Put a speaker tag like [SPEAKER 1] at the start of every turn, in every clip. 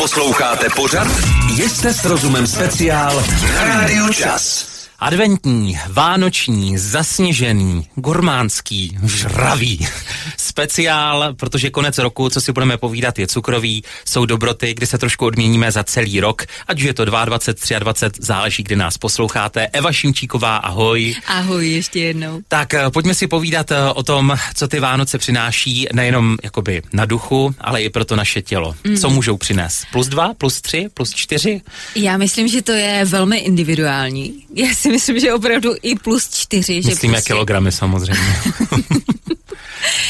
[SPEAKER 1] Posloucháte pořad? Jste s rozumem speciál na Čas.
[SPEAKER 2] Adventní, vánoční, zasněžený, gurmánský, žravý. Speciál, protože konec roku, co si budeme povídat, je cukrový, jsou dobroty, kdy se trošku odměníme za celý rok, ať už je to 22, 23, záleží, kdy nás posloucháte. Eva Šimčíková, ahoj.
[SPEAKER 3] Ahoj, ještě jednou.
[SPEAKER 2] Tak eh, pojďme si povídat eh, o tom, co ty Vánoce přináší nejenom jakoby na duchu, ale i pro to naše tělo. Mm. Co můžou přinést? Plus dva, plus tři, plus čtyři?
[SPEAKER 3] Já myslím, že to je velmi individuální. Já si myslím, že opravdu i plus čtyři.
[SPEAKER 2] Myslíme
[SPEAKER 3] že prostě...
[SPEAKER 2] kilogramy samozřejmě.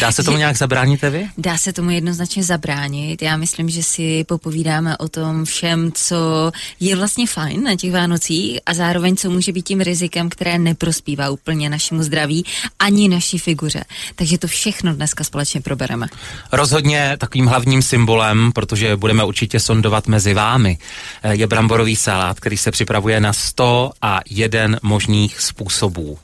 [SPEAKER 2] Dá se tomu nějak zabránit, vy?
[SPEAKER 3] Dá se tomu jednoznačně zabránit. Já myslím, že si popovídáme o tom všem, co je vlastně fajn na těch Vánocích a zároveň co může být tím rizikem, které neprospívá úplně našemu zdraví ani naší figuře. Takže to všechno dneska společně probereme.
[SPEAKER 2] Rozhodně takovým hlavním symbolem, protože budeme určitě sondovat mezi vámi, je bramborový salát, který se připravuje na 100 a jeden možných způsobů.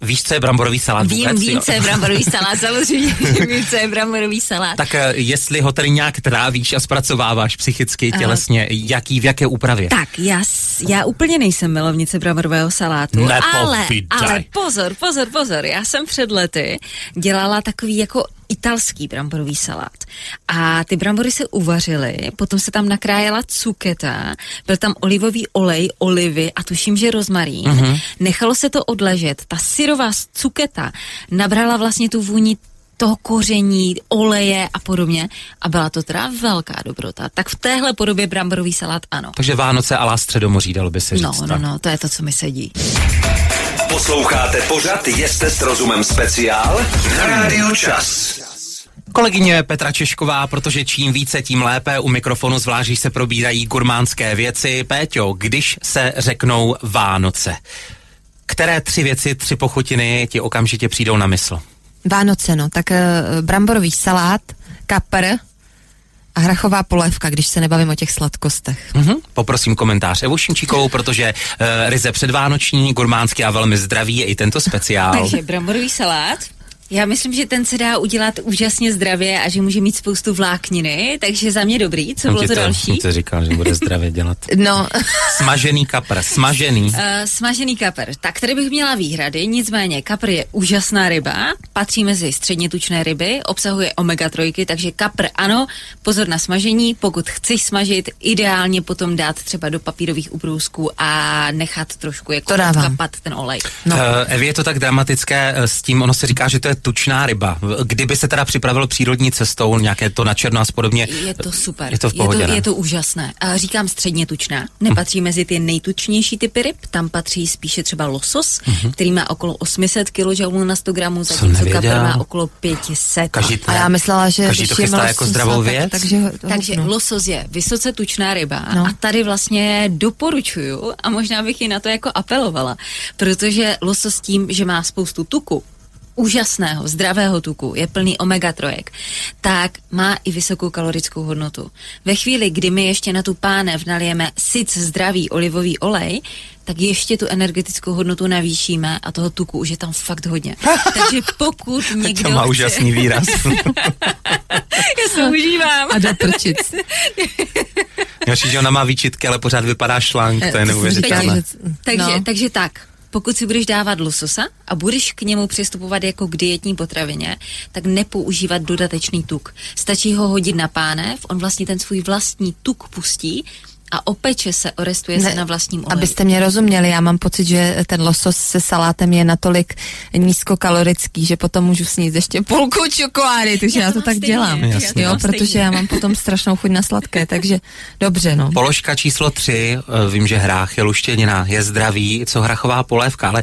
[SPEAKER 2] Víš, co je bramborový salát
[SPEAKER 3] Vím,
[SPEAKER 2] vůbec?
[SPEAKER 3] vím, co je bramborový salát, samozřejmě vím, co je bramborový salát.
[SPEAKER 2] Tak eh, jestli ho tady nějak trávíš a zpracováváš psychicky, tělesně, jaký, v jaké úpravě?
[SPEAKER 3] Tak, já, já úplně nejsem milovnice bramborového salátu, ale, ale pozor, pozor, pozor, já jsem před lety dělala takový jako italský bramborový salát. A ty brambory se uvařily, potom se tam nakrájela cuketa, byl tam olivový olej, olivy a tuším, že rozmarín. Mm-hmm. Nechalo se to odležet. Ta syrová cuketa nabrala vlastně tu vůni toho koření, oleje a podobně. A byla to teda velká dobrota. Tak v téhle podobě bramborový salát ano.
[SPEAKER 2] Takže Vánoce a středomoří, dalo by se říct.
[SPEAKER 3] No, no, no, to je to, co mi sedí.
[SPEAKER 1] Posloucháte pořad Jste s rozumem speciál na Rádiu Čas.
[SPEAKER 2] Kolegyně Petra Češková, protože čím více, tím lépe u mikrofonu, zvlášť se probírají gurmánské věci. Péťo, když se řeknou Vánoce, které tři věci, tři pochutiny ti okamžitě přijdou na mysl?
[SPEAKER 4] Vánoce, no, tak uh, bramborový salát, kapr a hrachová polévka, když se nebavím o těch sladkostech.
[SPEAKER 2] Mm-hmm. Poprosím komentář Evu Šimčíkovou, protože uh, ryze předvánoční, gurmánský a velmi zdravý je i tento speciál.
[SPEAKER 3] Takže bramborový salát, já myslím, že ten se dá udělat úžasně zdravě a že může mít spoustu vlákniny, takže za mě dobrý. Co bylo to, to další? Jsem
[SPEAKER 2] to říkal, že bude zdravě dělat.
[SPEAKER 4] No.
[SPEAKER 2] Smažený kapr, smažený. Uh,
[SPEAKER 3] smažený kapr. Tak tady bych měla výhrady, nicméně kapr je úžasná ryba, patří mezi středně tučné ryby, obsahuje omega-3, takže kapr ano, pozor na smažení, pokud chceš smažit, ideálně potom dát třeba do papírových ubrůzků a nechat trošku jako kapat ten olej.
[SPEAKER 2] No. Uh, Evi, je to tak dramatické s tím, ono se říká, že to je tučná ryba. Kdyby se teda připravil přírodní cestou, nějaké to na černo a podobně.
[SPEAKER 3] Je to super.
[SPEAKER 2] Je to v pohodě,
[SPEAKER 3] je to, je to úžasné. A říkám středně tučná. Nepatří hm. mezi ty nejtučnější typy ryb, tam patří spíše třeba losos, hm. který má okolo 800 kg na 100 gramů, zatímco kapr má okolo 500.
[SPEAKER 2] Každý,
[SPEAKER 4] a já myslela, že
[SPEAKER 2] každý to chystá jako zdravou věc. Tak,
[SPEAKER 3] takže takže losos je vysoce tučná ryba no. a tady vlastně doporučuju a možná bych ji na to jako apelovala, protože losos tím, že má spoustu tuku, úžasného, zdravého tuku, je plný omega-3, tak má i vysokou kalorickou hodnotu. Ve chvíli, kdy my ještě na tu pánev nalijeme sic zdravý olivový olej, tak ještě tu energetickou hodnotu navýšíme a toho tuku už je tam fakt hodně. Takže pokud někdo
[SPEAKER 2] To má
[SPEAKER 3] chce...
[SPEAKER 2] úžasný výraz.
[SPEAKER 3] Já se užívám.
[SPEAKER 4] A doprčit.
[SPEAKER 2] Další, že ona má výčitky, ale pořád vypadá šlank, to je neuvěřitelné.
[SPEAKER 3] Takže, takže, no. takže tak, pokud si budeš dávat lososa a budeš k němu přistupovat jako k dietní potravině, tak nepoužívat dodatečný tuk. Stačí ho hodit na pánev, on vlastně ten svůj vlastní tuk pustí a opeče se, orestuje ne, se na vlastním oleji.
[SPEAKER 4] Abyste mě rozuměli, já mám pocit, že ten losos se salátem je natolik nízkokalorický, že potom můžu sníst ještě půlku čokolády, takže já, já to, tak stejně, dělám.
[SPEAKER 2] Jasně.
[SPEAKER 4] Jo, protože stejně. já mám potom strašnou chuť na sladké, takže dobře, no.
[SPEAKER 2] Položka číslo tři, eh, vím, že hrách je luštěnina, je zdravý, co hrachová polévka, ale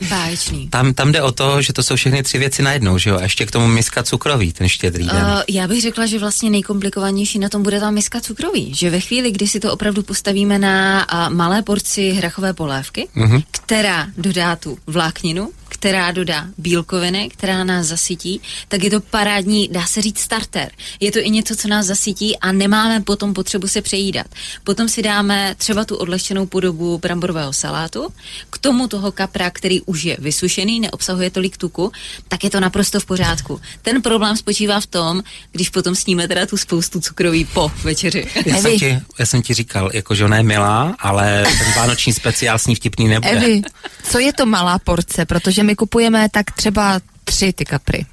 [SPEAKER 2] tam, tam jde o to, že to jsou všechny tři věci najednou, že jo, a ještě k tomu miska cukrový, ten štědrý den. Uh,
[SPEAKER 3] já bych řekla, že vlastně nejkomplikovanější na tom bude ta miska cukrový, že ve chvíli, kdy si to opravdu postaví nastavíme na malé porci hrachové polévky, mm-hmm. která dodá tu vlákninu, která dodá bílkoviny, která nás zasytí, tak je to parádní, dá se říct, starter. Je to i něco, co nás zasytí a nemáme potom potřebu se přejídat. Potom si dáme třeba tu odlehčenou podobu bramborového salátu, k tomu toho kapra, který už je vysušený, neobsahuje tolik tuku, tak je to naprosto v pořádku. Ten problém spočívá v tom, když potom sníme teda tu spoustu cukroví po večeři.
[SPEAKER 2] Já jsem, ti, já jsem ti říkal, jako že ona je milá, ale ten vánoční speciál s ní vtipný nebude.
[SPEAKER 4] Evi, co je to malá porce? Protože my kupujeme tak třeba tři ty kapry.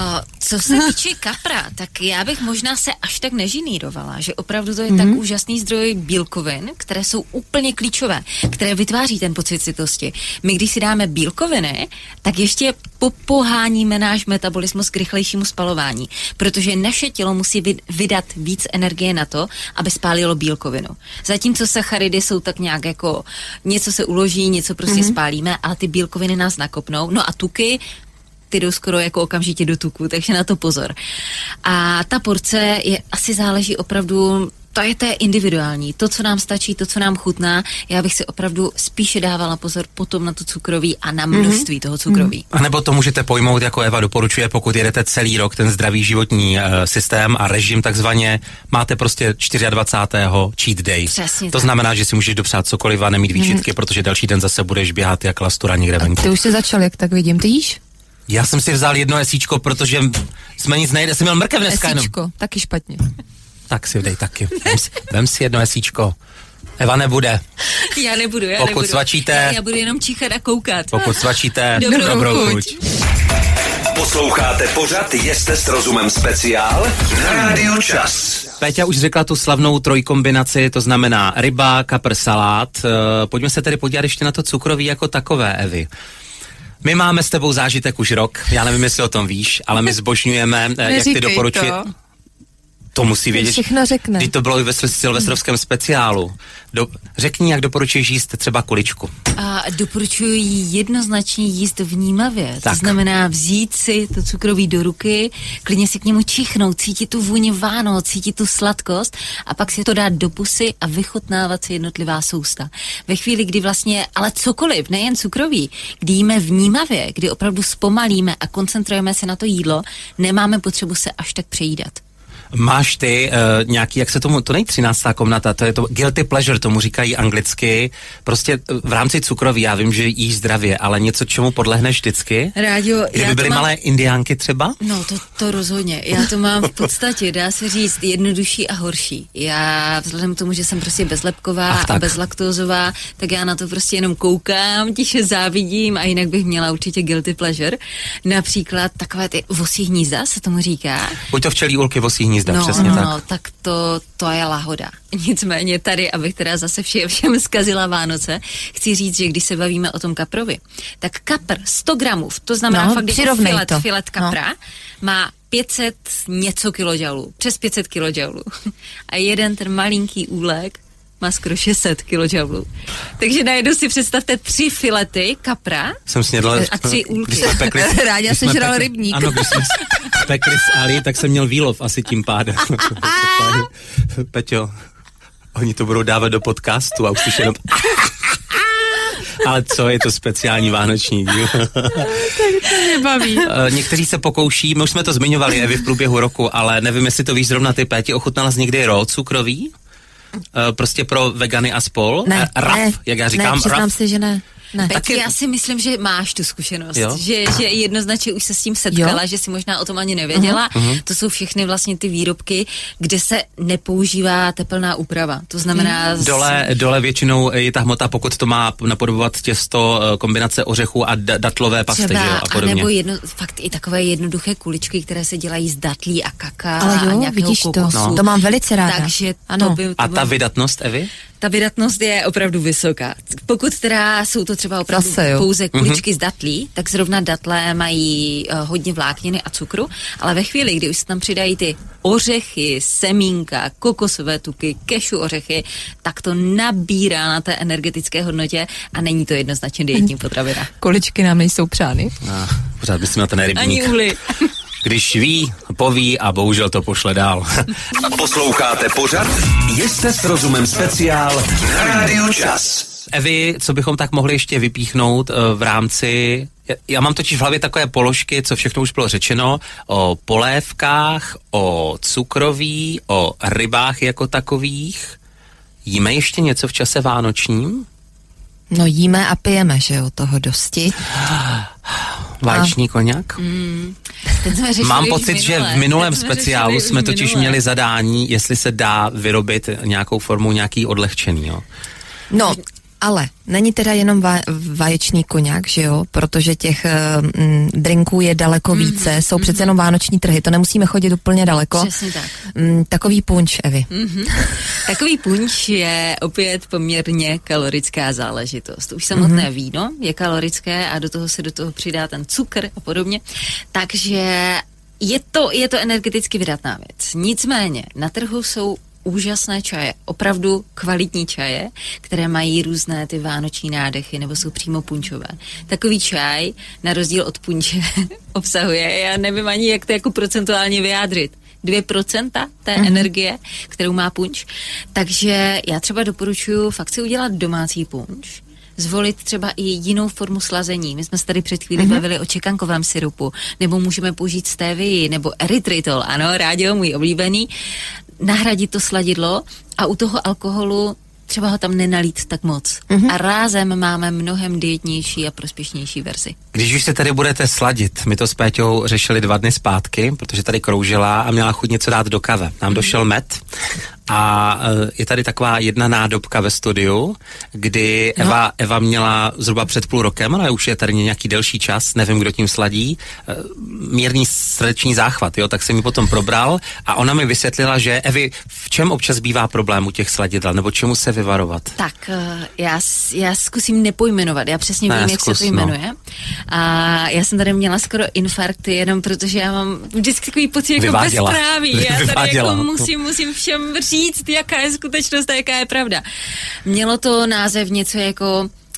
[SPEAKER 3] Uh, co se týče kapra, tak já bych možná se až tak nežinírovala, že opravdu to je mm-hmm. tak mhm. úžasný zdroj bílkovin, které jsou úplně klíčové, které vytváří ten pocit citosti. My, když si dáme bílkoviny, tak ještě popoháníme náš metabolismus k rychlejšímu spalování, protože naše tělo musí vydat víc energie na to, aby spálilo bílkovinu. Zatímco sacharidy jsou tak nějak jako něco se uloží, něco prostě mm-hmm. spálíme, ale ty bílkoviny nás nakopnou. No a tuky ty jdou skoro jako okamžitě do tuku, takže na to pozor. A ta porce je asi záleží opravdu to je, to je individuální. To, co nám stačí, to, co nám chutná, já bych si opravdu spíše dávala pozor potom na to cukroví a na mhm. množství mm-hmm. toho cukroví. Mm-hmm.
[SPEAKER 2] A nebo to můžete pojmout, jako Eva doporučuje, pokud jedete celý rok ten zdravý životní uh, systém a režim takzvaně, máte prostě 24. cheat day.
[SPEAKER 3] Přesně
[SPEAKER 2] to
[SPEAKER 3] tak.
[SPEAKER 2] znamená, že si můžeš dopřát cokoliv a nemít výčitky, mm-hmm. protože další den zase budeš běhat jak lastura někde venku.
[SPEAKER 4] Ty už jsi začal, jak tak vidím. Ty jíš?
[SPEAKER 2] Já jsem si vzal jedno esíčko, protože jsme nic nejde. Jsem měl mrkev dneska
[SPEAKER 4] esíčko, jenom. taky špatně.
[SPEAKER 2] Tak si dej taky. Vem si, vem si jedno esíčko. Eva nebude.
[SPEAKER 3] Já nebudu, já
[SPEAKER 2] Pokud
[SPEAKER 3] nebudu.
[SPEAKER 2] svačíte...
[SPEAKER 3] Já, já budu jenom číchat a koukat.
[SPEAKER 2] Pokud svačíte...
[SPEAKER 3] dobrou, dobrou chuť. chuť.
[SPEAKER 1] Posloucháte pořad Jeste s rozumem speciál na Rádiu Čas.
[SPEAKER 2] Péťa už řekla tu slavnou trojkombinaci, to znamená ryba, kapr, salát. Eh, pojďme se tedy podívat ještě na to cukroví jako takové, Evi. My máme s tebou zážitek už rok, já nevím, jestli o tom víš, ale my zbožňujeme, eh, jak ty doporučuje. To. To musí vědět.
[SPEAKER 4] Všechno řekne.
[SPEAKER 2] Když to bylo i ve silvestrovském speciálu. Do, řekni, jak doporučuješ jíst třeba kuličku.
[SPEAKER 3] A doporučuji jednoznačně jíst vnímavě. Tak. To znamená vzít si to cukroví do ruky, klidně si k němu čichnout, cítit tu vůni Vánoc, cítit tu sladkost a pak si to dát do pusy a vychutnávat si jednotlivá sousta. Ve chvíli, kdy vlastně, ale cokoliv, nejen cukroví, kdy jíme vnímavě, kdy opravdu zpomalíme a koncentrujeme se na to jídlo, nemáme potřebu se až tak přejídat.
[SPEAKER 2] Máš ty uh, nějaký, jak se tomu, to není třináctá komnata, to je to guilty pleasure, tomu říkají anglicky. Prostě eh, v rámci cukroví, já vím, že jíš zdravě, ale něco, čemu podlehneš vždycky?
[SPEAKER 3] Rádio,
[SPEAKER 2] Kdyby byly mám... malé indiánky třeba?
[SPEAKER 3] No, to, to rozhodně. Já to mám v podstatě, dá se říct, jednodušší a horší. Já vzhledem k tomu, že jsem prostě bezlepková Ach, a bezlaktózová, tak já na to prostě jenom koukám, tiše závidím a jinak bych měla určitě guilty pleasure. Například takové ty vosí hnízda se tomu říká.
[SPEAKER 2] Buď to včelí úlky vosí hnízda jízda,
[SPEAKER 3] no,
[SPEAKER 2] přesně
[SPEAKER 3] no,
[SPEAKER 2] tak.
[SPEAKER 3] No, tak to, to je lahoda. Nicméně tady, abych teda zase vše, všem zkazila Vánoce, chci říct, že když se bavíme o tom kaprovi, tak kapr 100 gramů, to znamená no, fakt jako filet, to. filet no. kapra, no. má 500 něco kilojoulů, přes 500 kilojoulů. A jeden ten malinký úlek má skoro 600 kJ. Takže najednou si představte tři filety kapra
[SPEAKER 2] jsem snědl,
[SPEAKER 3] a tři úlky.
[SPEAKER 4] Pekli, Rádi si žral rybník.
[SPEAKER 2] Ano, když jsme pekli s Ali, tak jsem měl výlov asi tím pádem. Peťo, oni to budou dávat do podcastu a už slyš jenom ale co je to speciální vánoční díl?
[SPEAKER 4] tak to mě baví.
[SPEAKER 2] Uh, někteří se pokouší, my už jsme to zmiňovali Evi v průběhu roku, ale nevím, jestli to víš zrovna ty, Péti, ochutnala z někdy ro cukrový? Uh, prostě pro vegany a spol?
[SPEAKER 4] Ne,
[SPEAKER 2] uh, raf,
[SPEAKER 4] ne,
[SPEAKER 2] jak já říkám.
[SPEAKER 4] Ne, přiznám raf. si, že ne.
[SPEAKER 3] Ne. Taky já si myslím, že máš tu zkušenost, že, že jednoznačně už se s tím setkala, jo? že si možná o tom ani nevěděla. Uh-huh. To jsou všechny vlastně ty výrobky, kde se nepoužívá teplná úprava. To znamená...
[SPEAKER 2] Z... Dole, dole většinou je ta hmota, pokud to má napodobovat těsto eh, kombinace ořechů a datlové pasty, Třeba, že jo, a podobně.
[SPEAKER 3] A nebo jedno, fakt i takové jednoduché kuličky, které se dělají z datlí a kaká
[SPEAKER 4] Ale jo,
[SPEAKER 3] a nějakého
[SPEAKER 4] vidíš
[SPEAKER 3] kokosu.
[SPEAKER 4] To, no. to mám velice ráda.
[SPEAKER 3] Takže ano. To by, to
[SPEAKER 2] a ta vydatnost, Evi?
[SPEAKER 3] Ta vydatnost je opravdu vysoká. Pokud teda jsou to třeba opravdu Zase, pouze mhm. kuličky mm-hmm. z datlí, tak zrovna datle mají uh, hodně vlákniny a cukru, ale ve chvíli, kdy už se tam přidají ty ořechy, semínka, kokosové tuky, kešu ořechy, tak to nabírá na té energetické hodnotě a není to jednoznačně dietní potravina.
[SPEAKER 4] Kuličky nám nejsou přány.
[SPEAKER 2] No, pořád myslím na ten rybník.
[SPEAKER 3] Ani uly.
[SPEAKER 2] Když ví, poví a bohužel to pošle dál.
[SPEAKER 1] Posloucháte pořad? Jste s rozumem speciál na Rádiu Čas.
[SPEAKER 2] Evi, co bychom tak mohli ještě vypíchnout uh, v rámci já mám totiž v hlavě takové položky, co všechno už bylo řečeno, o polévkách, o cukroví, o rybách jako takových. Jíme ještě něco v čase vánočním?
[SPEAKER 4] No jíme a pijeme, že jo, toho dosti.
[SPEAKER 2] Vaječný a... koněk? Mm, Mám pocit, minule. že v minulém speciálu jsme totiž minule. měli zadání, jestli se dá vyrobit nějakou formou nějaký odlehčený, jo.
[SPEAKER 4] No, ale není teda jenom va- vaječný koněk, že jo, protože těch mm, drinků je daleko mm-hmm. více, jsou mm-hmm. přece jenom vánoční trhy, to nemusíme chodit úplně daleko.
[SPEAKER 3] Přesně tak.
[SPEAKER 4] Mm, takový punč, Evi.
[SPEAKER 3] Mm-hmm. takový punč je opět poměrně kalorická záležitost. Už samotné mm-hmm. víno je kalorické a do toho se do toho přidá ten cukr a podobně. Takže je to, je to energeticky vydatná věc. Nicméně na trhu jsou úžasné čaje, opravdu kvalitní čaje, které mají různé ty vánoční nádechy nebo jsou přímo punčové. Takový čaj, na rozdíl od punče, obsahuje, já nevím ani, jak to jako procentuálně vyjádřit, 2% té mm-hmm. energie, kterou má punč. Takže já třeba doporučuji fakt si udělat domácí punč, zvolit třeba i jinou formu slazení. My jsme se tady před chvíli mm-hmm. bavili o čekankovém syrupu, nebo můžeme použít stevii, nebo erytritol, ano, rádio můj oblíbený, nahradit to sladidlo a u toho alkoholu třeba ho tam nenalít tak moc. Mm-hmm. A rázem máme mnohem dietnější a prospěšnější verzi.
[SPEAKER 2] Když už se tady budete sladit, my to s Péťou řešili dva dny zpátky, protože tady kroužila a měla chuť něco dát do kave. Nám mm-hmm. došel med a e, je tady taková jedna nádobka ve studiu, kdy no. Eva, Eva měla zhruba před půl rokem, ale už je tady nějaký delší čas, nevím, kdo tím sladí, e, mírný srdeční záchvat, jo, tak jsem mi potom probral a ona mi vysvětlila, že Evi, v čem občas bývá problém u těch sladidel, nebo čemu se vyvarovat?
[SPEAKER 3] Tak, e, já, já zkusím nepojmenovat, já přesně ne, vím, zkus, jak se to no. jmenuje. No. A já jsem tady měla skoro infarkty, jenom protože já mám vždycky takový pocit jako Vyváděla. bezpráví. Já tady jako musím, musím všem říct, jaká je skutečnost a jaká je pravda. Mělo to název něco jako eh,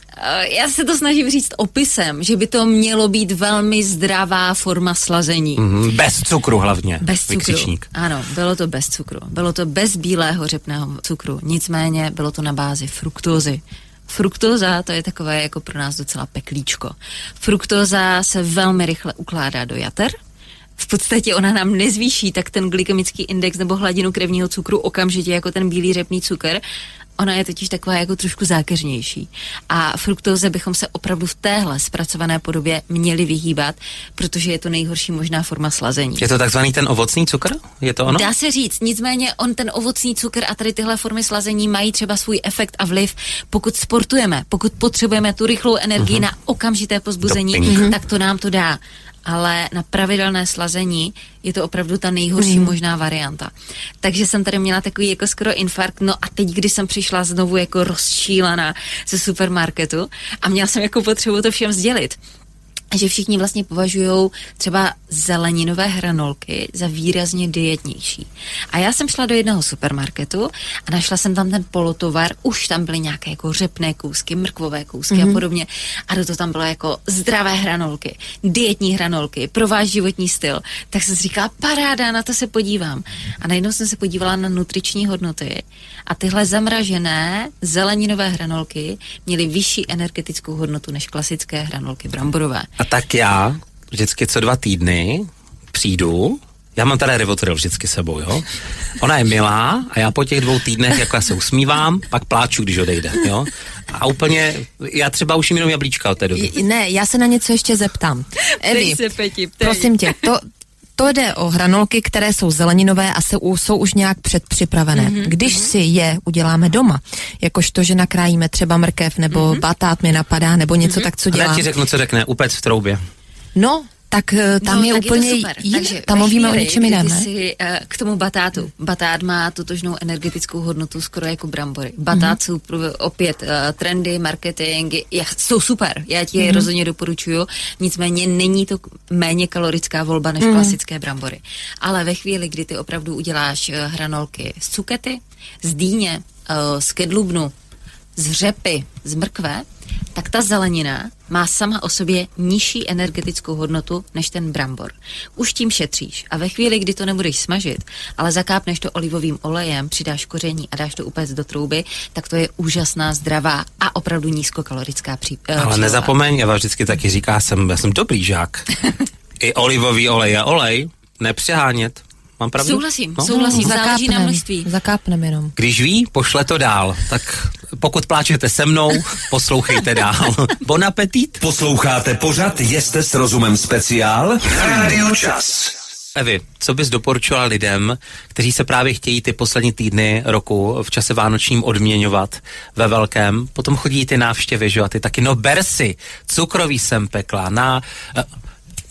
[SPEAKER 3] já se to snažím říct opisem, že by to mělo být velmi zdravá forma slazení.
[SPEAKER 2] Mm, bez cukru hlavně.
[SPEAKER 3] Bez cukru. Vykřičník. Ano, bylo to bez cukru. Bylo to bez bílého řepného cukru. Nicméně bylo to na bázi fruktózy. Fruktóza, to je takové jako pro nás docela peklíčko. Fruktóza se velmi rychle ukládá do jater, v podstatě ona nám nezvýší tak ten glykemický index nebo hladinu krevního cukru okamžitě jako ten bílý řepný cukr. Ona je totiž taková jako trošku zákeřnější. A fruktóze bychom se opravdu v téhle zpracované podobě měli vyhýbat, protože je to nejhorší možná forma slazení.
[SPEAKER 2] Je to takzvaný ten ovocný cukr? Je to ono?
[SPEAKER 3] Dá se říct, nicméně on ten ovocný cukr a tady tyhle formy slazení mají třeba svůj efekt a vliv, pokud sportujeme, pokud potřebujeme tu rychlou energii uh-huh. na okamžité pozbuzení, Doping. tak to nám to dá ale na pravidelné slazení je to opravdu ta nejhorší mm. možná varianta. Takže jsem tady měla takový jako skoro infarkt, no a teď, když jsem přišla znovu jako rozčílená ze supermarketu a měla jsem jako potřebu to všem sdělit, že všichni vlastně považují třeba zeleninové hranolky za výrazně dietnější. A já jsem šla do jednoho supermarketu a našla jsem tam ten polotovar, už tam byly nějaké jako řepné kousky, mrkvové kousky mm-hmm. a mhm. podobně. A do toho tam bylo jako zdravé hranolky, dietní hranolky, pro váš životní styl. Tak jsem si říkala, paráda, na to se podívám. A najednou jsem se podívala na nutriční hodnoty a tyhle zamražené zeleninové hranolky měly vyšší energetickou hodnotu než klasické hranolky bramborové.
[SPEAKER 2] A tak já vždycky co dva týdny přijdu, já mám tady Rivotril vždycky sebou, jo. Ona je milá a já po těch dvou týdnech jako já se usmívám, pak pláču, když odejde, jo. A úplně, já třeba už jim jenom jablíčka od té doby.
[SPEAKER 4] Ne, já se na něco ještě zeptám.
[SPEAKER 3] Evi, se, Peti,
[SPEAKER 4] prosím tě, to, to jde o hranolky, které jsou zeleninové a se, jsou už nějak předpřipravené. Mm-hmm. Když si je uděláme doma, jakožto, že nakrájíme třeba mrkev nebo mm-hmm. batát mi napadá, nebo něco mm-hmm. tak, co dělá.
[SPEAKER 2] Já ti řeknu, co řekne, upec v troubě.
[SPEAKER 4] No, tak eh, tam no, je tak úplně je super. Jin, Takže tam mluvíme o něčem jiném?
[SPEAKER 3] Si, uh, k tomu batátu. Batát má totožnou energetickou hodnotu skoro jako brambory. Batát mm-hmm. jsou prv, opět uh, trendy, marketing, je, jsou super. Já ti je mm-hmm. rozhodně doporučuju. Nicméně není to méně kalorická volba než mm-hmm. klasické brambory. Ale ve chvíli, kdy ty opravdu uděláš uh, hranolky z cukety, z dýně, z kedlubnu, z řepy, z mrkve, tak ta zelenina má sama o sobě nižší energetickou hodnotu než ten brambor. Už tím šetříš a ve chvíli, kdy to nebudeš smažit, ale zakápneš to olivovým olejem, přidáš koření a dáš to upéct do trouby, tak to je úžasná, zdravá a opravdu nízkokalorická pří,
[SPEAKER 2] uh, Ale nezapomeň, já vždycky taky říká, jsem, já jsem dobrý žák. I olivový olej je olej, nepřehánět. Mám pravdu?
[SPEAKER 3] Souhlasím, no? souhlasím, no, záleží na množství.
[SPEAKER 4] Zakápnem jenom.
[SPEAKER 2] Když ví, pošle to dál. Tak pokud pláčete se mnou, poslouchejte dál. Bon appetit.
[SPEAKER 1] Posloucháte pořad Jeste s rozumem speciál Radio Čas.
[SPEAKER 2] Evi, co bys doporučoval lidem, kteří se právě chtějí ty poslední týdny roku v čase vánočním odměňovat ve velkém, potom chodí ty návštěvy, že jo, a ty taky, no ber si, cukrový jsem pekla, na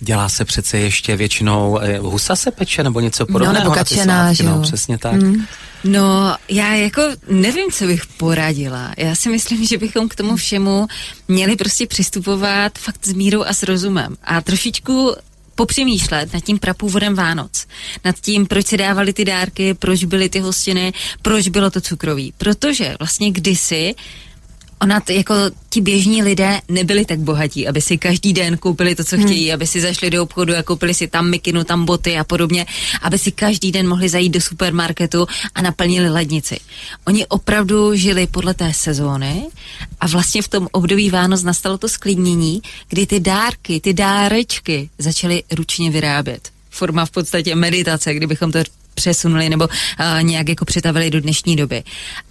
[SPEAKER 2] dělá se přece ještě většinou eh, husa se peče nebo něco podobného.
[SPEAKER 4] No, nebo kačená, že
[SPEAKER 2] no, jo. No, přesně tak. Mm.
[SPEAKER 3] No, já jako nevím, co bych poradila. Já si myslím, že bychom k tomu všemu měli prostě přistupovat fakt s mírou a s rozumem. A trošičku popřemýšlet nad tím prapůvodem Vánoc. Nad tím, proč se dávali ty dárky, proč byly ty hostiny, proč bylo to cukroví. Protože vlastně kdysi ona t- jako ti běžní lidé nebyli tak bohatí, aby si každý den koupili to, co hmm. chtějí, aby si zašli do obchodu a koupili si tam mikinu, tam boty a podobně, aby si každý den mohli zajít do supermarketu a naplnili lednici. Oni opravdu žili podle té sezóny a vlastně v tom období Vánoc nastalo to sklidnění, kdy ty dárky, ty dárečky začaly ručně vyrábět forma v podstatě meditace, kdybychom to přesunuli nebo uh, nějak jako přetavili do dnešní doby.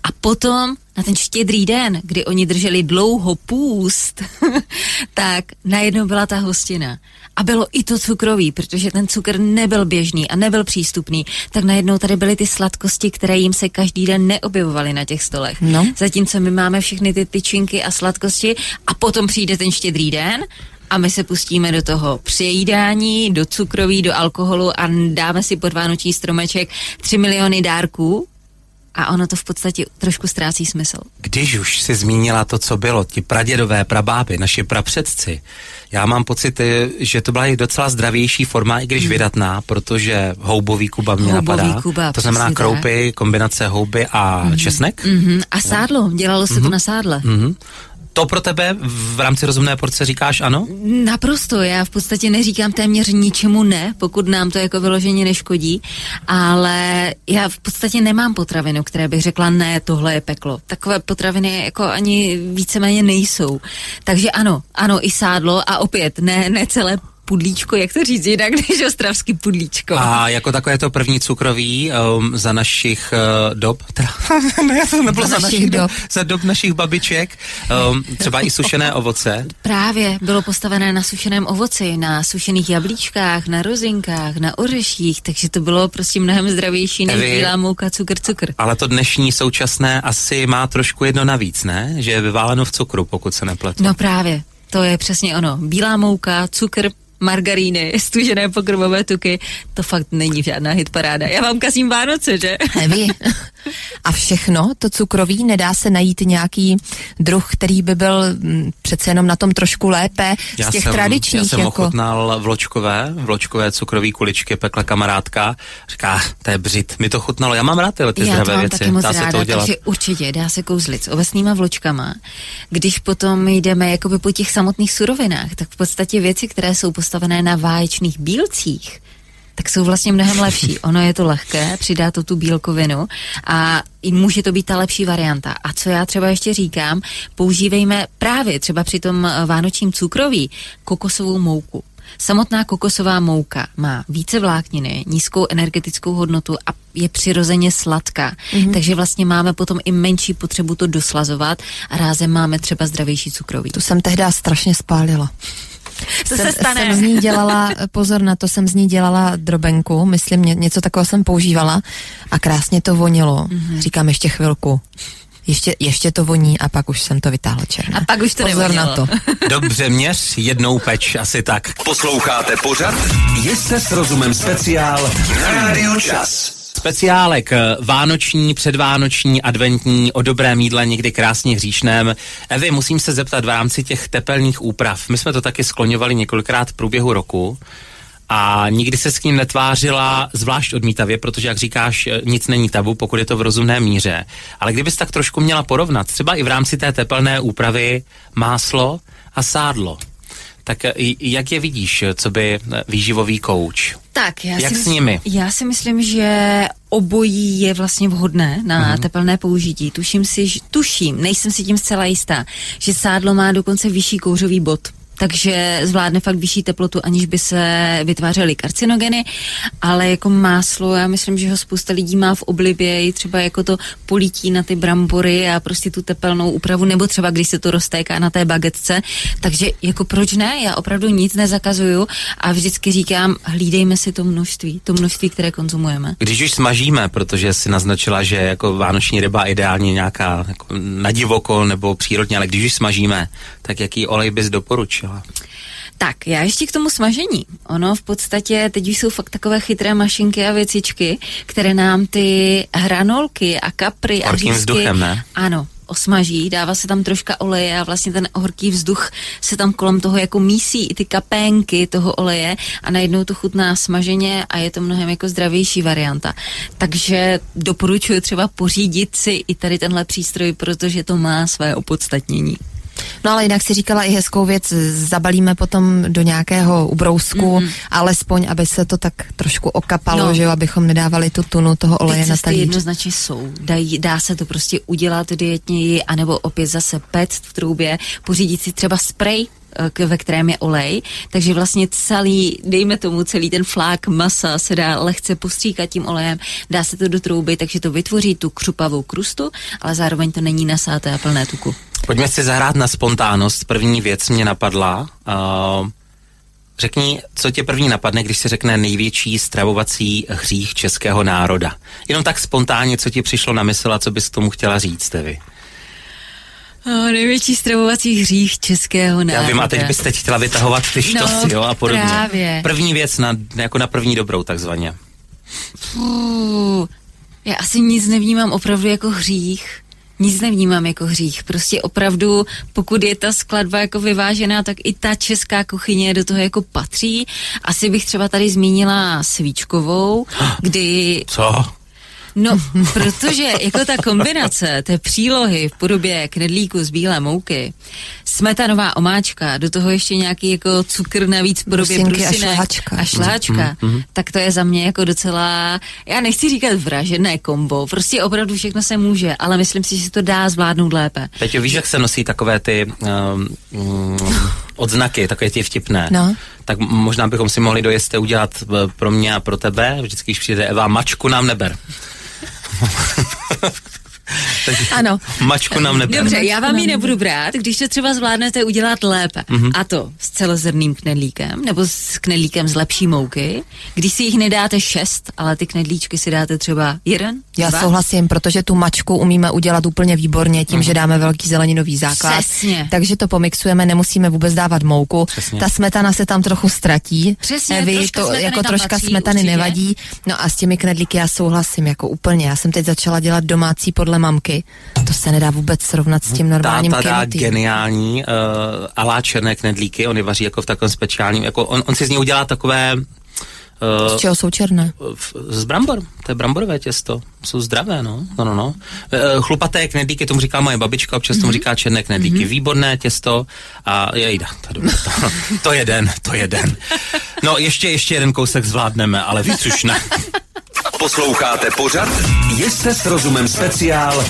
[SPEAKER 3] A potom na ten štědrý den, kdy oni drželi dlouho půst, tak najednou byla ta hostina. A bylo i to cukrový, protože ten cukr nebyl běžný a nebyl přístupný, tak najednou tady byly ty sladkosti, které jim se každý den neobjevovaly na těch stolech. No. Zatímco my máme všechny ty tyčinky a sladkosti a potom přijde ten štědrý den a my se pustíme do toho přejídání, do cukroví, do alkoholu a dáme si pod vánoční stromeček 3 miliony dárků, a ono to v podstatě trošku ztrácí smysl.
[SPEAKER 2] Když už si zmínila to, co bylo, ti pradědové, prabáby, naši prapředci, já mám pocit, eh, že to byla i docela zdravější forma, i když hmm. vydatná, protože houbový kuba mě houbový napadá. Kuba, to znamená kroupy, tak. kombinace houby a hmm. česnek.
[SPEAKER 3] Hmm. A sádlo, dělalo se hmm. to mhm. na sádle. Hmm
[SPEAKER 2] to pro tebe v rámci rozumné porce říkáš ano?
[SPEAKER 3] Naprosto, já v podstatě neříkám téměř ničemu ne, pokud nám to jako vyloženě neškodí, ale já v podstatě nemám potravinu, které bych řekla ne, tohle je peklo. Takové potraviny jako ani víceméně nejsou. Takže ano, ano i sádlo a opět ne, ne celé pudlíčko, jak to říct jinak než ostravský pudlíčko.
[SPEAKER 2] A jako takové to první cukroví um, za našich uh, dob, teda, ne, to nebylo za, za našich dob, za dob našich babiček, um, třeba i sušené ovoce.
[SPEAKER 3] Právě, bylo postavené na sušeném ovoci, na sušených jablíčkách, na rozinkách, na ořeších, takže to bylo prostě mnohem zdravější než Evi, bílá mouka, cukr, cukr.
[SPEAKER 2] Ale to dnešní současné asi má trošku jedno navíc, ne? Že je vyváleno v cukru, pokud se nepletu.
[SPEAKER 3] No právě, to je přesně ono. Bílá mouka, cukr, margaríny, stužené pokrmové tuky, to fakt není žádná hitparáda. Já vám kazím Vánoce, že?
[SPEAKER 4] Neví. A všechno, to cukroví, nedá se najít nějaký druh, který by byl m, mm, přece jenom na tom trošku lépe já z těch jsem, tradičních.
[SPEAKER 2] Já jsem jako... ochutnal vločkové, vločkové cukroví kuličky, pekla kamarádka, říká, to je břit, mi to chutnalo, já mám rád tyhle ty já zdravé
[SPEAKER 3] to
[SPEAKER 2] věci.
[SPEAKER 3] Taky moc dá ráda, se to dělat. Takže určitě dá se kouzlit s ovesnýma vločkama. Když potom jdeme jakoby po těch samotných surovinách, tak v podstatě věci, které jsou postavené na váječných bílcích, tak jsou vlastně mnohem lepší. Ono je to lehké, přidá to tu bílkovinu a i může to být ta lepší varianta. A co já třeba ještě říkám, používejme právě třeba při tom eh, vánočním cukroví kokosovou mouku. Samotná kokosová mouka má více vlákniny, nízkou energetickou hodnotu a je přirozeně sladká. Mm-hmm. Takže vlastně máme potom i menší potřebu to doslazovat a rázem máme třeba zdravější cukroví.
[SPEAKER 4] Tu jsem tehdy strašně spálila.
[SPEAKER 3] Co jsem, se stane?
[SPEAKER 4] Jsem z ní dělala, pozor na to, jsem z ní dělala drobenku, myslím, ně, něco takového jsem používala a krásně to vonilo. Mm-hmm. Říkám ještě chvilku. Ještě, ještě to voní a pak už jsem to vytáhla černé.
[SPEAKER 3] A pak už to Pozor
[SPEAKER 4] na to.
[SPEAKER 2] Dobře, měř jednou peč, asi tak.
[SPEAKER 1] Posloucháte pořad? Jste s rozumem speciál na Radio Čas.
[SPEAKER 2] Speciálek eh, vánoční, předvánoční, adventní, o dobrém jídle někdy krásně hříšném. Evi, musím se zeptat v rámci těch tepelných úprav. My jsme to taky skloňovali několikrát v průběhu roku. a nikdy se s tím netvářila zvlášť odmítavě, protože, jak říkáš, nic není tabu, pokud je to v rozumné míře. Ale kdybys tak trošku měla porovnat, třeba i v rámci té tepelné úpravy máslo a sádlo, tak jak je vidíš, co by výživový kouč?
[SPEAKER 3] Tak, já
[SPEAKER 2] jak
[SPEAKER 3] si
[SPEAKER 2] s nimi?
[SPEAKER 3] Já si myslím, že obojí je vlastně vhodné na uh-huh. tepelné použití. Tuším si, tuším, nejsem si tím zcela jistá, že sádlo má dokonce vyšší kouřový bod takže zvládne fakt vyšší teplotu, aniž by se vytvářely karcinogeny, ale jako máslo, já myslím, že ho spousta lidí má v oblibě, i třeba jako to polítí na ty brambory a prostě tu tepelnou úpravu, nebo třeba když se to roztéká na té bagetce, takže jako proč ne, já opravdu nic nezakazuju a vždycky říkám, hlídejme si to množství, to množství, které konzumujeme.
[SPEAKER 2] Když už smažíme, protože si naznačila, že jako vánoční ryba ideálně nějaká jako na divoko nebo přírodně, ale když už smažíme, tak jaký olej bys doporučila?
[SPEAKER 3] Tak, já ještě k tomu smažení. Ono v podstatě, teď už jsou fakt takové chytré mašinky a věcičky, které nám ty hranolky a kapry
[SPEAKER 2] a řízky... vzduchem, ne?
[SPEAKER 3] Ano, osmaží, dává se tam troška oleje a vlastně ten horký vzduch se tam kolem toho jako mísí i ty kapénky toho oleje a najednou to chutná smaženě a je to mnohem jako zdravější varianta. Takže doporučuji třeba pořídit si i tady tenhle přístroj, protože to má své opodstatnění.
[SPEAKER 4] No ale jinak si říkala i hezkou věc, zabalíme potom do nějakého ubrousku, mm-hmm. alespoň, aby se to tak trošku okapalo, no. že jo, abychom nedávali tu tunu toho oleje na talíř.
[SPEAKER 3] jednoznačně jsou. Dají, dá se to prostě udělat dietněji, anebo opět zase pet v troubě, pořídit si třeba spray eh, ve kterém je olej, takže vlastně celý, dejme tomu celý ten flák masa se dá lehce postříkat tím olejem, dá se to do trouby, takže to vytvoří tu křupavou krustu, ale zároveň to není nasáté a plné tuku.
[SPEAKER 2] Pojďme si zahrát na spontánnost. První věc mě napadla. Uh, řekni, co tě první napadne, když se řekne největší stravovací hřích českého národa. Jenom tak spontánně, co ti přišlo na mysl a co bys k tomu chtěla říct, Tevi?
[SPEAKER 3] O, největší stravovací hřích českého národa.
[SPEAKER 2] Já vím, a teď byste chtěla vytahovat ty štosy, no, jo, a podobně.
[SPEAKER 3] Právě.
[SPEAKER 2] První věc na, jako na první dobrou, takzvaně.
[SPEAKER 3] Uh, já asi nic nevnímám opravdu jako hřích nic nevnímám jako hřích. Prostě opravdu, pokud je ta skladba jako vyvážená, tak i ta česká kuchyně do toho jako patří. Asi bych třeba tady zmínila svíčkovou, kdy...
[SPEAKER 2] Co?
[SPEAKER 3] No, protože jako ta kombinace té přílohy v podobě knedlíku z bílé mouky, smetanová omáčka, do toho ještě nějaký jako cukr navíc v podobě brusinek
[SPEAKER 4] a šláčka,
[SPEAKER 3] a šláčka mm, mm, tak to je za mě jako docela, já nechci říkat vražené kombo, prostě opravdu všechno se může, ale myslím si, že se to dá zvládnout lépe.
[SPEAKER 2] Teď víš, jak se nosí takové ty um, um, odznaky, takové ty vtipné. No. Tak možná bychom si mohli dojezte udělat eh, pro mě a pro tebe, vždycky, když přijde Eva, mačku nám neber.
[SPEAKER 3] Takže ano.
[SPEAKER 2] Mačku nám neber.
[SPEAKER 3] Dobře, já vám ji nebudu brát, když to třeba zvládnete udělat lépe. Mm-hmm. A to s celozrným knedlíkem, nebo s knedlíkem z lepší mouky. Když si jich nedáte šest, ale ty knedlíčky si dáte třeba jeden,
[SPEAKER 4] Já dva. souhlasím, protože tu mačku umíme udělat úplně výborně tím, mm-hmm. že dáme velký zeleninový základ.
[SPEAKER 3] Přesně.
[SPEAKER 4] Takže to pomixujeme, nemusíme vůbec dávat mouku. Přesně. Ta smetana se tam trochu ztratí.
[SPEAKER 3] Přesně,
[SPEAKER 4] Vy, to jako troška patří, smetany určitě. nevadí. No a s těmi knedlíky já souhlasím jako úplně. Já jsem teď začala dělat domácí podle mamky. To se nedá vůbec srovnat s tím normálním
[SPEAKER 2] Táta dá geniální uh, alá černé knedlíky, on je vaří jako v takovém speciálním, jako on, on si z něj udělá takové
[SPEAKER 4] Uh, z čeho jsou černé?
[SPEAKER 2] Z brambor, to je bramborové těsto, jsou zdravé, no, no, no, no. Uh, chlupaté knedlíky, tomu říká moje babička, občas mm-hmm. tomu mhm. říká černé knedlíky, mm-hmm. výborné těsto a jejda, to, to, to je den, to je den. No, ještě, ještě jeden kousek zvládneme, ale víc už ne.
[SPEAKER 1] Posloucháte pořad? Jste s rozumem speciál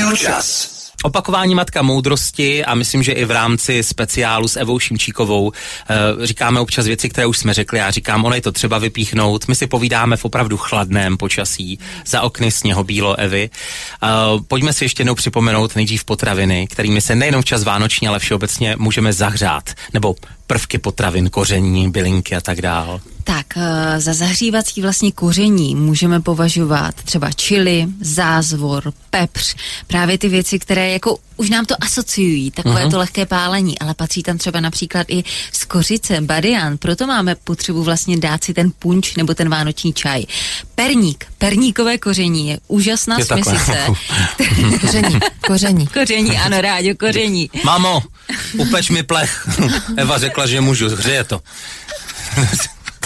[SPEAKER 1] na Čas.
[SPEAKER 2] Opakování matka moudrosti a myslím, že i v rámci speciálu s Evou Šimčíkovou e, říkáme občas věci, které už jsme řekli. Já říkám, ono je to třeba vypíchnout. My si povídáme v opravdu chladném počasí za okny sněhobílo Evy. E, pojďme si ještě jednou připomenout nejdřív potraviny, kterými se nejenom včas vánoční, ale všeobecně můžeme zahřát. Nebo prvky potravin, koření, bylinky a tak dál.
[SPEAKER 3] Tak, eh, za zahřívací vlastně koření můžeme považovat třeba čili, zázvor, pepř, právě ty věci, které jako už nám to asociují, takové uh-huh. to lehké pálení, ale patří tam třeba například i skořice, badian, proto máme potřebu vlastně dát si ten punč nebo ten vánoční čaj. Perník, perníkové koření je úžasná je směsice.
[SPEAKER 4] koření, koření.
[SPEAKER 3] Koření, ano, rádio, koření.
[SPEAKER 2] Mamo, upeč mi plech. Eva řekla, že můžu, hřeje to.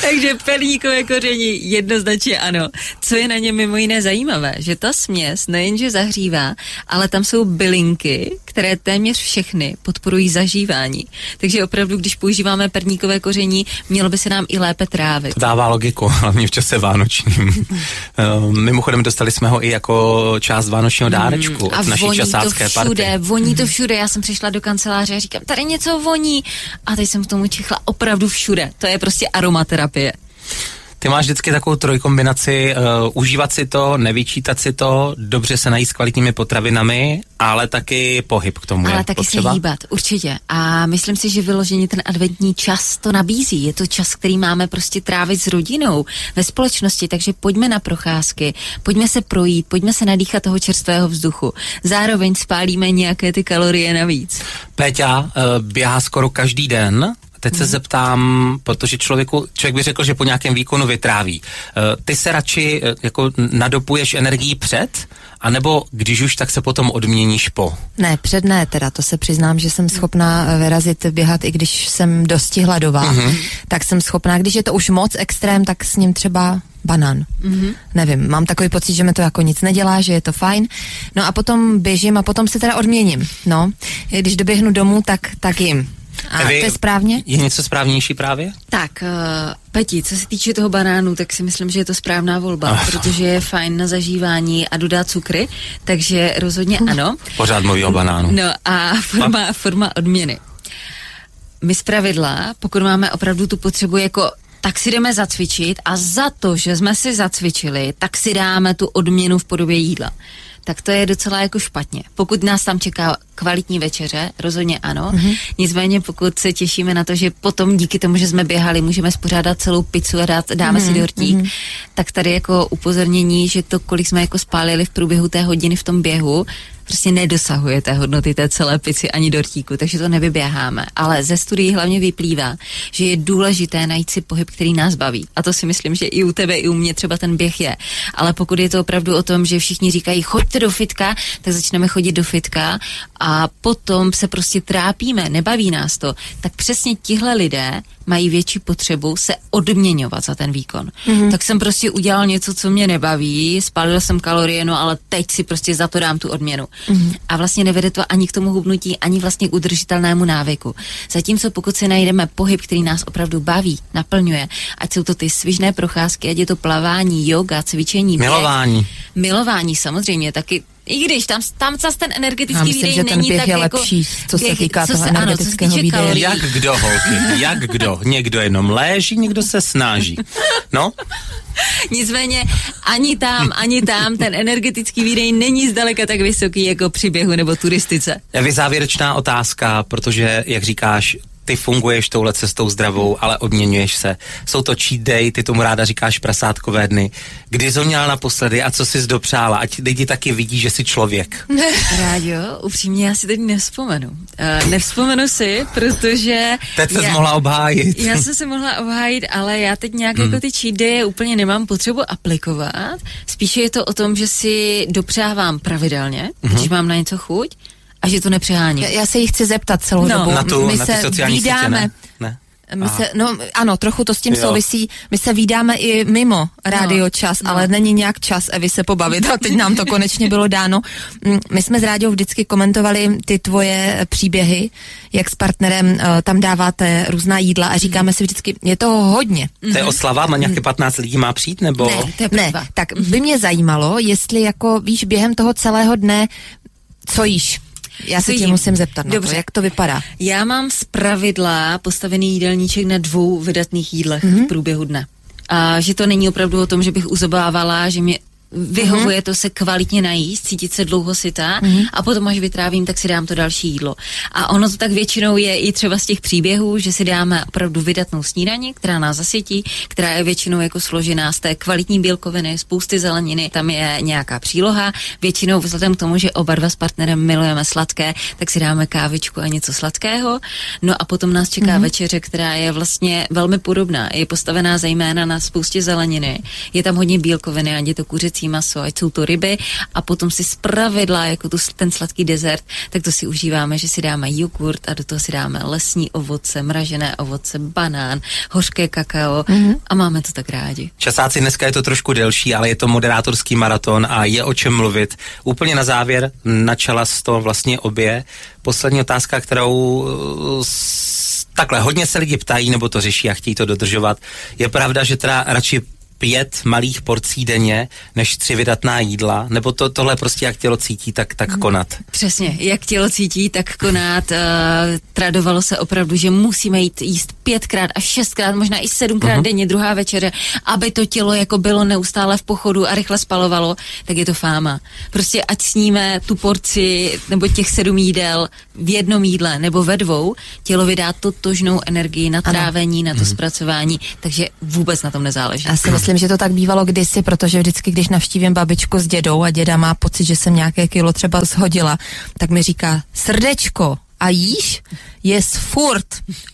[SPEAKER 3] Takže perníkové koření jednoznačně ano. Co je na něm mimo jiné zajímavé, že ta směs nejenže zahřívá, ale tam jsou bylinky, které téměř všechny podporují zažívání. Takže opravdu, když používáme perníkové koření, mělo by se nám i lépe trávit.
[SPEAKER 2] To dává logiku, hlavně v čase vánočním. Ehm, mimochodem dostali jsme ho i jako část vánočního dárečku mm, od naší časácké
[SPEAKER 3] to všude,
[SPEAKER 2] party.
[SPEAKER 3] voní to všude. Já jsem přišla do kanceláře a říkám, tady něco voní. A teď jsem k tomu čichla opravdu všude. To je prostě aromaterapie.
[SPEAKER 2] Ty máš vždycky takovou trojkombinaci, uh, užívat si to, nevyčítat si to, dobře se najít s kvalitními potravinami, ale taky pohyb k tomu
[SPEAKER 3] Ale
[SPEAKER 2] je
[SPEAKER 3] taky
[SPEAKER 2] potřeba.
[SPEAKER 3] se hýbat, určitě. A myslím si, že vyloženě ten adventní čas to nabízí. Je to čas, který máme prostě trávit s rodinou, ve společnosti, takže pojďme na procházky, pojďme se projít, pojďme se nadýchat toho čerstvého vzduchu. Zároveň spálíme nějaké ty kalorie navíc.
[SPEAKER 2] Péťa uh, běhá skoro každý den, Teď se mhm. zeptám, protože člověku, člověk by řekl, že po nějakém výkonu vytráví. Uh, ty se radši uh, jako nadopuješ energii před, anebo když už, tak se potom odměníš po?
[SPEAKER 4] Ne, před ne, teda to se přiznám, že jsem schopná eh, vyrazit, běhat, i když jsem dosti hladová, mm-hmm. tak jsem schopná, když je to už moc extrém, tak s ním třeba banán. Mm-hmm. Nevím, mám takový pocit, že mi to jako nic nedělá, že je to fajn. No a potom běžím a potom se teda odměním. No, když doběhnu domů, tak, tak jim. A Evi, to je správně?
[SPEAKER 2] Je něco správnější právě?
[SPEAKER 3] Tak, uh, Peti, co se týče toho banánu, tak si myslím, že je to správná volba, oh. protože je fajn na zažívání a dodá cukry, takže rozhodně ano.
[SPEAKER 2] Pořád mluví o banánu.
[SPEAKER 3] No a forma, a? forma odměny. My z pravidla, pokud máme opravdu tu potřebu jako tak si jdeme zacvičit a za to, že jsme si zacvičili, tak si dáme tu odměnu v podobě jídla tak to je docela jako špatně. Pokud nás tam čeká kvalitní večeře, rozhodně ano. Mm-hmm. Nicméně pokud se těšíme na to, že potom díky tomu, že jsme běhali, můžeme spořádat celou pizzu a dát, dáme mm-hmm. si dortík, mm-hmm. tak tady jako upozornění, že to, kolik jsme jako spálili v průběhu té hodiny v tom běhu, prostě nedosahuje té hodnoty té celé pici ani dortíku, takže to nevyběháme. Ale ze studií hlavně vyplývá, že je důležité najít si pohyb, který nás baví. A to si myslím, že i u tebe, i u mě třeba ten běh je. Ale pokud je to opravdu o tom, že všichni říkají, choďte do fitka, tak začneme chodit do fitka a potom se prostě trápíme, nebaví nás to. Tak přesně tihle lidé mají větší potřebu se odměňovat za ten výkon. Mm-hmm. Tak jsem prostě udělal něco, co mě nebaví, spalil jsem kalorie, no ale teď si prostě za to dám tu odměnu. Mm-hmm. A vlastně nevede to ani k tomu hubnutí, ani vlastně k udržitelnému návyku. Zatímco pokud si najdeme pohyb, který nás opravdu baví, naplňuje, ať jsou to ty svižné procházky, ať je to plavání, yoga, cvičení,
[SPEAKER 2] milování.
[SPEAKER 3] Běh, milování samozřejmě, taky i když tam, tam zase ten energetický
[SPEAKER 4] myslím,
[SPEAKER 3] výdej
[SPEAKER 4] že ten
[SPEAKER 3] není
[SPEAKER 4] běh
[SPEAKER 3] tak
[SPEAKER 4] je
[SPEAKER 3] jako,
[SPEAKER 4] lepší, co
[SPEAKER 3] běh,
[SPEAKER 4] se týká
[SPEAKER 3] co
[SPEAKER 4] toho
[SPEAKER 3] se,
[SPEAKER 4] energetického
[SPEAKER 3] ano,
[SPEAKER 4] výdeje.
[SPEAKER 2] Jak kdo, holky, jak kdo. Někdo jenom léží, někdo se snaží. No?
[SPEAKER 3] Nicméně ani tam, ani tam ten energetický výdej není zdaleka tak vysoký jako při běhu nebo turistice.
[SPEAKER 2] Vy závěrečná otázka, protože, jak říkáš, ty funguješ touhle cestou zdravou, ale odměňuješ se. Jsou to cheat day, ty tomu ráda říkáš prasátkové dny. Kdy jsi měla naposledy a co jsi dopřála? Ať lidi taky vidí, že jsi člověk.
[SPEAKER 3] Rádio, upřímně já si teď nevzpomenu. Uh, nevzpomenu si, protože...
[SPEAKER 2] Teď
[SPEAKER 3] se
[SPEAKER 2] mohla obhájit.
[SPEAKER 3] Já jsem se mohla obhájit, ale já teď nějak hmm. jako ty cheat day úplně nemám potřebu aplikovat. Spíše je to o tom, že si dopřávám pravidelně, hmm. když mám na něco chuť a že to nepřehání.
[SPEAKER 4] Já, já se jí chci zeptat celou no. dobu.
[SPEAKER 2] Na, tu, My na se sociální výdáme, sítě, ne? ne?
[SPEAKER 4] My se, no ano, trochu to s tím jo. souvisí. My se vídáme i mimo rádio no, čas, no. ale není nějak čas Evi se pobavit a teď nám to konečně bylo dáno. Mm, my jsme z rádio vždycky komentovali ty tvoje příběhy, jak s partnerem uh, tam dáváte různá jídla a říkáme si vždycky, je to hodně.
[SPEAKER 2] To je oslava, má nějaké 15 lidí má přijít, nebo?
[SPEAKER 3] Ne, to je
[SPEAKER 4] ne, tak by mě zajímalo, jestli jako víš během toho celého dne, co jíš, já se tě musím zeptat na Dobře. to, jak to vypadá.
[SPEAKER 3] Já mám z pravidla postavený jídelníček na dvou vydatných jídlech mm-hmm. v průběhu dne. A že to není opravdu o tom, že bych uzobávala, že mě Vyhovuje mm-hmm. to se kvalitně najíst, cítit se dlouho sytá mm-hmm. a potom, až vytrávím, tak si dám to další jídlo. A ono to tak většinou je i třeba z těch příběhů, že si dáme opravdu vydatnou snídaní, která nás zasytí, která je většinou jako složená z té kvalitní bílkoviny, spousty zeleniny, tam je nějaká příloha. Většinou vzhledem k tomu, že oba dva s partnerem milujeme sladké, tak si dáme kávičku a něco sladkého. No a potom nás čeká mm-hmm. večeře, která je vlastně velmi podobná. Je postavená zejména na spoustě zeleniny. Je tam hodně bílkoviny, ať je to kuřecí kuřecí maso, ať jsou to ryby a potom si zpravidla jako tu, ten sladký dezert, tak to si užíváme, že si dáme jogurt a do toho si dáme lesní ovoce, mražené ovoce, banán, hořké kakao mm-hmm. a máme to tak rádi.
[SPEAKER 2] Časáci, dneska je to trošku delší, ale je to moderátorský maraton a je o čem mluvit. Úplně na závěr načala z to vlastně obě. Poslední otázka, kterou takhle, hodně se lidi ptají, nebo to řeší a chtějí to dodržovat. Je pravda, že teda radši pět malých porcí denně, než tři vydatná jídla? Nebo to, tohle prostě jak tělo cítí, tak, tak mhm. konat?
[SPEAKER 3] Přesně, jak tělo cítí, tak konat. Uh, tradovalo se opravdu, že musíme jít jíst pětkrát a šestkrát, možná i sedmkrát uh-huh. denně, druhá večeře, aby to tělo jako bylo neustále v pochodu a rychle spalovalo, tak je to fáma. Prostě ať sníme tu porci nebo těch sedm jídel v jednom jídle nebo ve dvou, tělo vydá totožnou energii na trávení, ano. na to uh-huh. zpracování, takže vůbec na tom nezáleží.
[SPEAKER 4] Si myslím, že to tak bývalo kdysi, protože vždycky, když navštívím babičku s dědou a děda má pocit, že jsem nějaké kilo třeba shodila, tak mi říká, srdečko, a jíš? je furt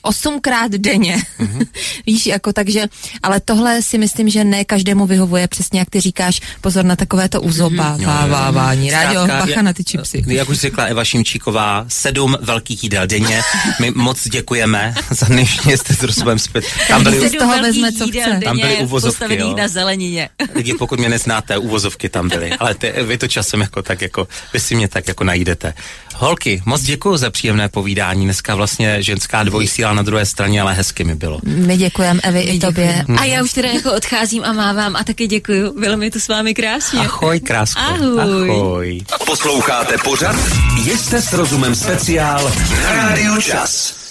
[SPEAKER 4] osmkrát denně. Mm-hmm. Víš, jako takže, ale tohle si myslím, že ne každému vyhovuje, přesně jak ty říkáš, pozor na takovéto uzobávání. Mm-hmm. Rádio, bacha na ty čipsy.
[SPEAKER 2] Jak už řekla Eva Šimčíková, sedm velkých jídel denně. My moc děkujeme za dnešní jste s rozumem zpět.
[SPEAKER 3] Tam byly, z toho vezme, co chce. Tam byly uvozovky, jo. na zelenině.
[SPEAKER 2] Lidi, pokud mě neznáte, uvozovky tam byly. Ale ty, vy to časem jako tak jako, vy si mě tak jako najdete. Holky, moc děkuji za příjemné povídání. Dneska vlastně ženská dvojsíla na druhé straně, ale hezky mi bylo.
[SPEAKER 4] My děkujeme, Evi, i tobě.
[SPEAKER 3] A já už teda jako odcházím a mávám a taky děkuji. Bylo mi to s vámi krásně.
[SPEAKER 2] Ahoj, krásně.
[SPEAKER 3] Ahoj.
[SPEAKER 1] Ahoj. Posloucháte pořad? Jste s rozumem speciál na Rádiu Čas.